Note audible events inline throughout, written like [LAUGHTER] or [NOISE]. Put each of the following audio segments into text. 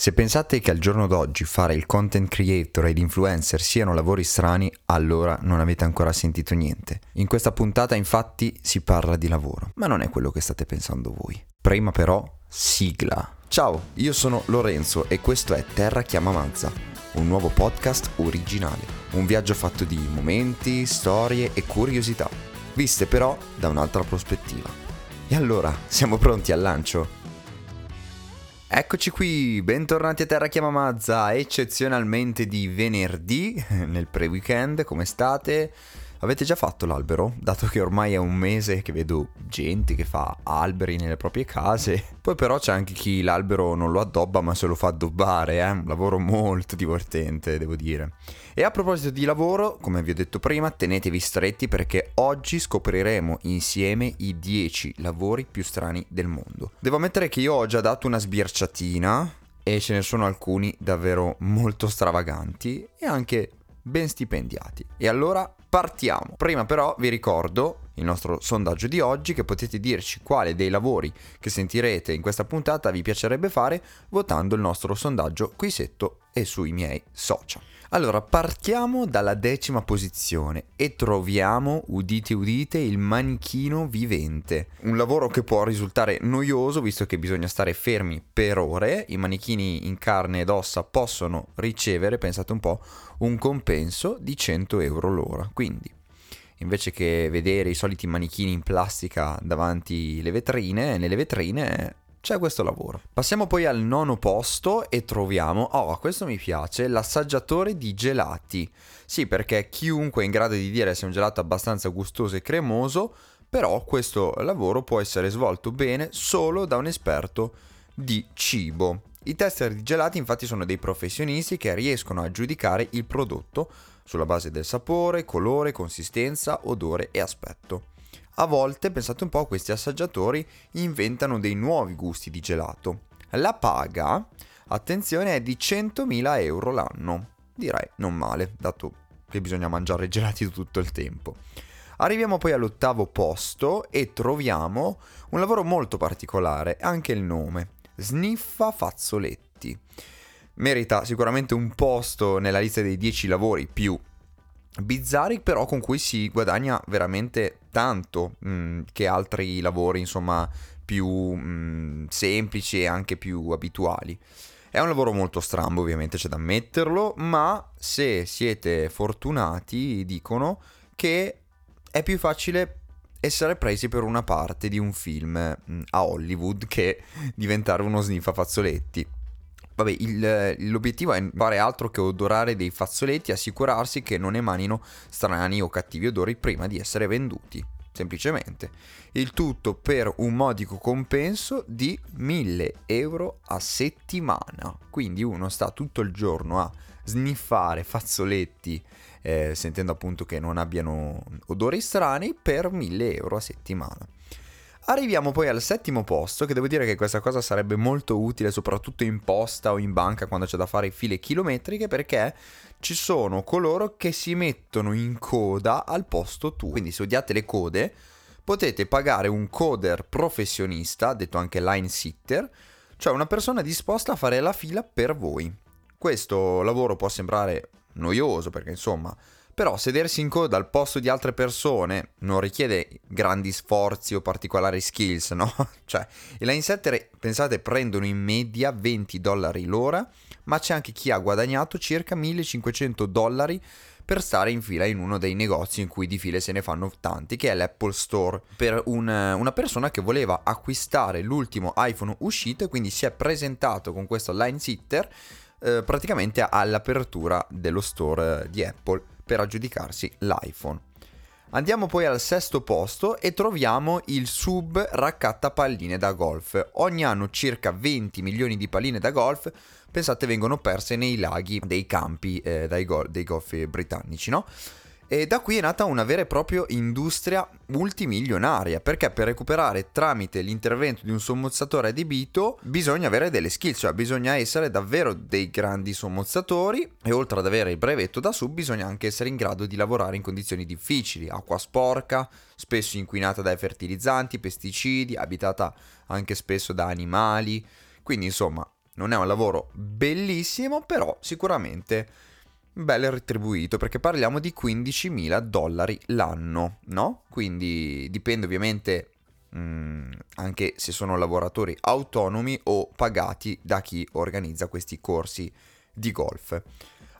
Se pensate che al giorno d'oggi fare il content creator ed influencer siano lavori strani, allora non avete ancora sentito niente. In questa puntata infatti si parla di lavoro, ma non è quello che state pensando voi. Prima però, sigla. Ciao, io sono Lorenzo e questo è Terra Chiama Mazza, un nuovo podcast originale. Un viaggio fatto di momenti, storie e curiosità, viste però da un'altra prospettiva. E allora, siamo pronti al lancio? Eccoci qui, bentornati a Terra Chiama Mazza, eccezionalmente di venerdì, [LAUGHS] nel pre-weekend, come state? Avete già fatto l'albero? Dato che ormai è un mese che vedo gente che fa alberi nelle proprie case. [LAUGHS] Poi però c'è anche chi l'albero non lo addobba ma se lo fa addobbare, è eh? un lavoro molto divertente, devo dire. E a proposito di lavoro, come vi ho detto prima, tenetevi stretti perché oggi scopriremo insieme i 10 lavori più strani del mondo. Devo ammettere che io ho già dato una sbirciatina e ce ne sono alcuni davvero molto stravaganti e anche ben stipendiati. E allora partiamo. Prima però vi ricordo il nostro sondaggio di oggi che potete dirci quale dei lavori che sentirete in questa puntata vi piacerebbe fare votando il nostro sondaggio qui sotto e sui miei social. Allora, partiamo dalla decima posizione e troviamo, udite udite, il manichino vivente. Un lavoro che può risultare noioso visto che bisogna stare fermi per ore. I manichini in carne ed ossa possono ricevere, pensate un po', un compenso di 100 euro l'ora. Quindi, invece che vedere i soliti manichini in plastica davanti le vetrine, nelle vetrine c'è questo lavoro. Passiamo poi al nono posto e troviamo, oh questo mi piace, l'assaggiatore di gelati. Sì, perché chiunque è in grado di dire se un gelato abbastanza gustoso e cremoso, però questo lavoro può essere svolto bene solo da un esperto di cibo. I tester di gelati infatti sono dei professionisti che riescono a giudicare il prodotto sulla base del sapore, colore, consistenza, odore e aspetto. A volte, pensate un po', questi assaggiatori inventano dei nuovi gusti di gelato. La paga, attenzione, è di 100.000 euro l'anno. Direi non male, dato che bisogna mangiare gelati tutto il tempo. Arriviamo poi all'ottavo posto e troviamo un lavoro molto particolare, anche il nome, Sniffa Fazzoletti. Merita sicuramente un posto nella lista dei 10 lavori più bizzarri però con cui si guadagna veramente tanto mh, mm, che altri lavori insomma più mh, mm, semplici e anche più abituali. È un lavoro molto strambo ovviamente c'è da ammetterlo, ma se siete fortunati dicono che è più facile essere presi per una parte di un film mm, a Hollywood che diventare uno sniffa fazzoletti. Vabbè, il, l'obiettivo è fare altro che odorare dei fazzoletti e assicurarsi che non emanino strani o cattivi odori prima di essere venduti. Semplicemente. Il tutto per un modico compenso di 1000 euro a settimana. Quindi uno sta tutto il giorno a sniffare fazzoletti, eh, sentendo appunto che non abbiano odori strani, per 1000 euro a settimana. Arriviamo poi al settimo posto, che devo dire che questa cosa sarebbe molto utile soprattutto in posta o in banca quando c'è da fare file chilometriche perché ci sono coloro che si mettono in coda al posto tuo. Quindi se odiate le code potete pagare un coder professionista, detto anche line sitter, cioè una persona disposta a fare la fila per voi. Questo lavoro può sembrare noioso perché insomma però sedersi in coda al posto di altre persone non richiede grandi sforzi o particolari skills, no? [LAUGHS] cioè, i line setter, pensate, prendono in media 20 dollari l'ora, ma c'è anche chi ha guadagnato circa 1500 dollari per stare in fila in uno dei negozi in cui di file se ne fanno tanti, che è l'Apple Store, per un, una persona che voleva acquistare l'ultimo iPhone uscito e quindi si è presentato con questo line sitter eh, praticamente all'apertura dello store di Apple per aggiudicarsi l'iPhone. Andiamo poi al sesto posto e troviamo il sub raccatta palline da golf. Ogni anno circa 20 milioni di palline da golf, pensate, vengono perse nei laghi dei campi eh, go- dei golf britannici, no? E da qui è nata una vera e propria industria multimilionaria, perché per recuperare tramite l'intervento di un sommozzatore adibito bisogna avere delle skills, cioè bisogna essere davvero dei grandi sommozzatori e oltre ad avere il brevetto da sub bisogna anche essere in grado di lavorare in condizioni difficili, acqua sporca, spesso inquinata dai fertilizzanti, pesticidi, abitata anche spesso da animali, quindi insomma Non è un lavoro bellissimo, però sicuramente ben retribuito perché parliamo di 15.000 dollari l'anno, no? Quindi dipende ovviamente mh, mm, anche se sono lavoratori autonomi o pagati da chi organizza questi corsi di golf.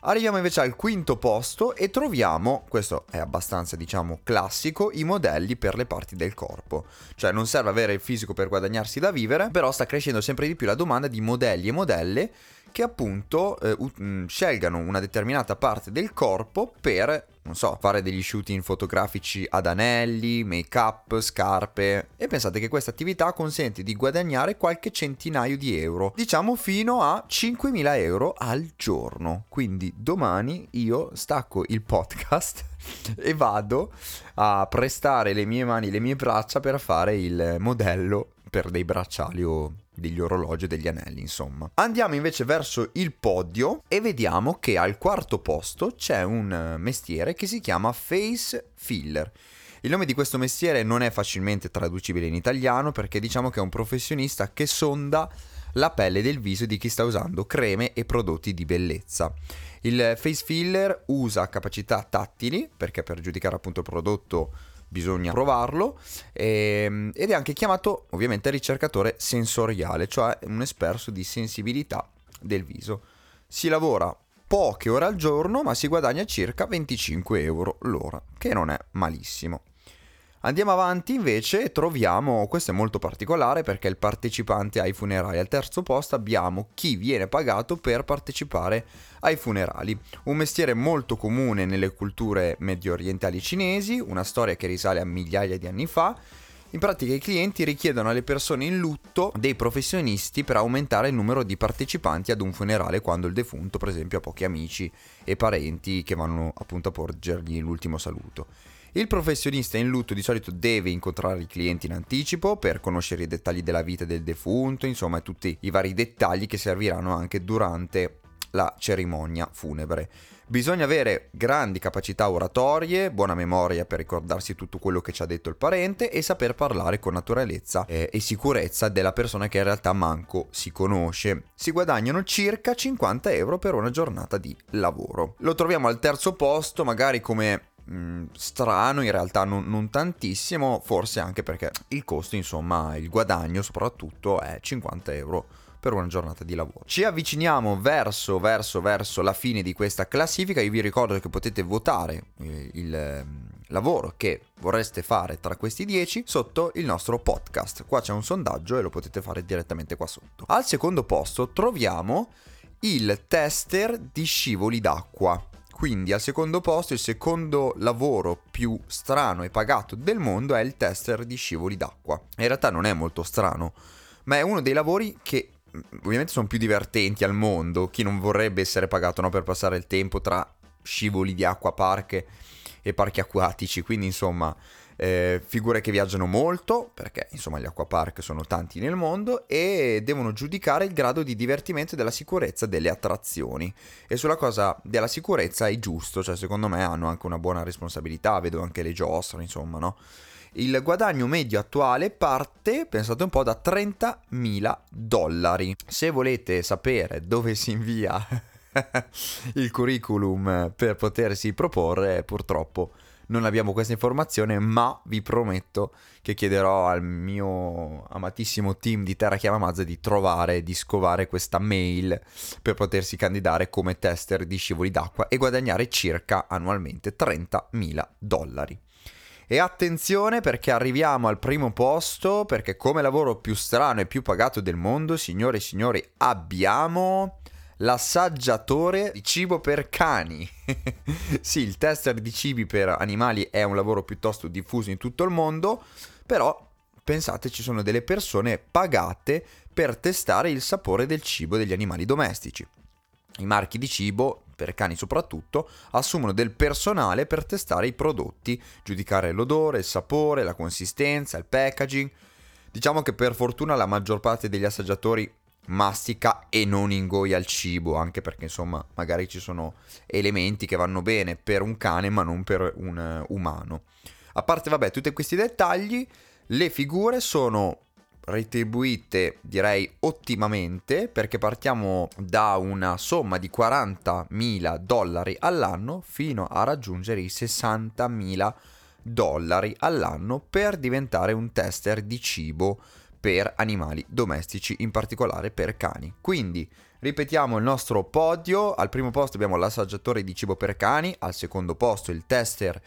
Arriviamo invece al quinto posto e troviamo, questo è abbastanza diciamo classico, i modelli per le parti del corpo. Cioè non serve avere il fisico per guadagnarsi da vivere, però sta crescendo sempre di più la domanda di modelli e modelle che appunto eh, uh, scelgano una determinata parte del corpo per, non so, fare degli shooting fotografici ad anelli, make up, scarpe. E pensate che questa attività consente di guadagnare qualche centinaio di euro, diciamo fino a 5.000 euro al giorno. Quindi domani io stacco il podcast [LAUGHS] e vado a prestare le mie mani, le mie braccia per fare il modello per dei bracciali o degli orologi e degli anelli, insomma. Andiamo invece verso il podio e vediamo che al quarto posto c'è un eh, mestiere che si chiama face filler. Il nome di questo mestiere non è facilmente traducibile in italiano perché diciamo che è un professionista che sonda la pelle del viso di chi sta usando creme e prodotti di bellezza. Il face filler usa capacità tattili perché per giudicare appunto il prodotto bisogna provarlo ehm, ed è anche chiamato ovviamente ricercatore sensoriale, cioè un esperto di sensibilità del viso. Si lavora poche ore al giorno ma si guadagna circa 25 euro l'ora, che non è malissimo. Andiamo avanti invece e troviamo, questo è molto particolare perché il partecipante ai funerali. Al terzo posto abbiamo chi viene pagato per partecipare ai funerali. Un mestiere molto comune nelle culture medio orientali cinesi, una storia che risale a migliaia di anni fa. In pratica i clienti richiedono alle persone in lutto dei professionisti per aumentare il numero di partecipanti ad un funerale quando il defunto per esempio ha pochi amici e parenti che vanno appunto a porgergli l'ultimo saluto. Il professionista in lutto di solito deve incontrare i clienti in anticipo per conoscere i dettagli della vita del defunto, insomma tutti i vari dettagli che serviranno anche durante la cerimonia funebre. Bisogna avere grandi capacità oratorie, buona memoria per ricordarsi tutto quello che ci ha detto il parente e saper parlare con naturalezza eh, e sicurezza della persona che in realtà manco si conosce. Si guadagnano circa 50 euro per una giornata di lavoro. Lo troviamo al terzo posto, magari come Mm, strano, in realtà non, non, tantissimo, forse anche perché il costo, insomma, il guadagno soprattutto è 50 euro per una giornata di lavoro. Ci avviciniamo verso, verso, verso la fine di questa classifica. Io vi ricordo che potete votare eh, il eh, lavoro che vorreste fare tra questi 10 sotto il nostro podcast. Qua c'è un sondaggio e lo potete fare direttamente qua sotto. Al secondo posto troviamo il tester di scivoli d'acqua. Quindi al secondo posto il secondo lavoro più strano e pagato del mondo è il tester di scivoli d'acqua. In realtà non è molto strano, ma è uno dei lavori che mm, ovviamente sono più divertenti al mondo. Chi non vorrebbe essere pagato no, per passare il tempo tra scivoli di acqua parche e parchi acquatici, quindi insomma eh, figure che viaggiano molto, perché insomma gli acquapark sono tanti nel mondo, e devono giudicare il grado di divertimento e della sicurezza delle attrazioni. E sulla cosa della sicurezza è giusto, cioè secondo me hanno anche una buona responsabilità, vedo anche le giostre, insomma, no? Il guadagno medio attuale parte, pensate un po', da 30.000 dollari. Se volete sapere dove si invia [LAUGHS] il curriculum per potersi proporre, purtroppo non abbiamo questa informazione, ma vi prometto che chiederò al mio amatissimo team di Terra Chiama Mazza di trovare, di scovare questa mail per potersi candidare come tester di scivoli d'acqua e guadagnare circa annualmente 30.000 dollari. E attenzione perché arriviamo al primo posto, perché come lavoro più strano e più pagato del mondo, signore e signori, abbiamo l'assaggiatore di cibo per cani. [LAUGHS] sì, il tester di cibi per animali è un lavoro piuttosto diffuso in tutto il mondo, però pensate ci sono delle persone pagate per testare il sapore del cibo degli animali domestici. I marchi di cibo, per cani soprattutto, assumono del personale per testare i prodotti, giudicare l'odore, il sapore, la consistenza, il packaging. Diciamo che per fortuna la maggior parte degli assaggiatori mastica e non ingoia il cibo, anche perché insomma magari ci sono elementi che vanno bene per un cane ma non per un uh, umano. A parte vabbè tutti questi dettagli, le figure sono retribuite direi ottimamente perché partiamo da una somma di 40.000 dollari all'anno fino a raggiungere i 60.000 dollari all'anno per diventare un tester di cibo per animali domestici, in particolare per cani. Quindi ripetiamo il nostro podio, al primo posto abbiamo l'assaggiatore di cibo per cani, al secondo posto il tester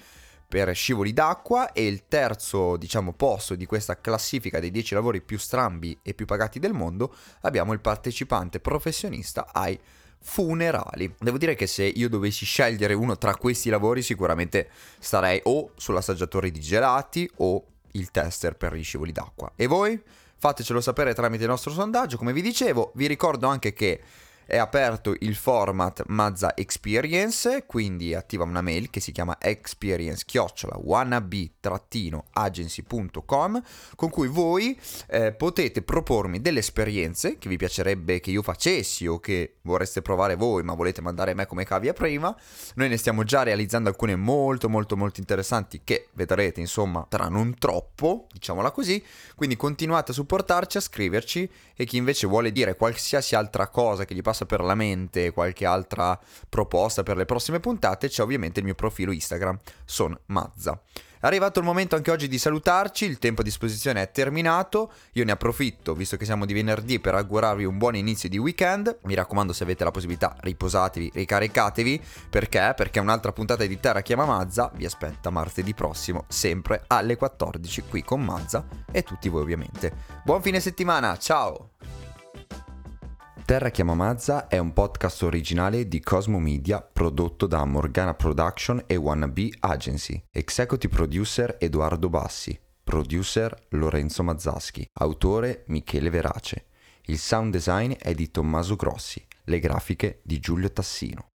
per scivoli d'acqua e il terzo, diciamo, posto di questa classifica dei 10 lavori più strambi e più pagati del mondo abbiamo il partecipante professionista ai funerali. Devo dire che se io dovessi scegliere uno tra questi lavori sicuramente starei o sull'assaggiatore di gelati o il tester per gli scivoli d'acqua. E voi? Fatecelo sapere tramite il nostro sondaggio, come vi dicevo. Vi ricordo anche che è aperto il format Mazza Experience, quindi attiva una mail che si chiama experience-wannabe-agency.com con cui voi eh, potete propormi delle esperienze che vi piacerebbe che io facessi o che vorreste provare voi ma volete mandare me come cavia prima. Noi ne stiamo già realizzando alcune molto molto molto interessanti che vedrete insomma tra non troppo, diciamola così, quindi continuate a supportarci, a scriverci e chi invece vuole dire qualsiasi altra cosa che gli passa passa per la mente qualche altra proposta per le prossime puntate, c'è ovviamente il mio profilo Instagram, son Mazza. È arrivato il momento anche oggi di salutarci, il tempo a disposizione è terminato, io ne approfitto visto che siamo di venerdì per augurarvi un buon inizio di weekend, mi raccomando se avete la possibilità riposatevi, ricaricatevi, perché? Perché un'altra puntata di Terra chiama Mazza vi aspetta martedì prossimo, sempre alle 14 qui con Mazza e tutti voi ovviamente. Buon fine settimana, ciao! Terra Chiama Mazza è un podcast originale di Cosmo Media prodotto da Morgana Production e Wannabe Agency. Executive producer Edoardo Bassi. Producer Lorenzo Mazzaschi. Autore Michele Verace. Il sound design è di Tommaso Grossi. Le grafiche di Giulio Tassino.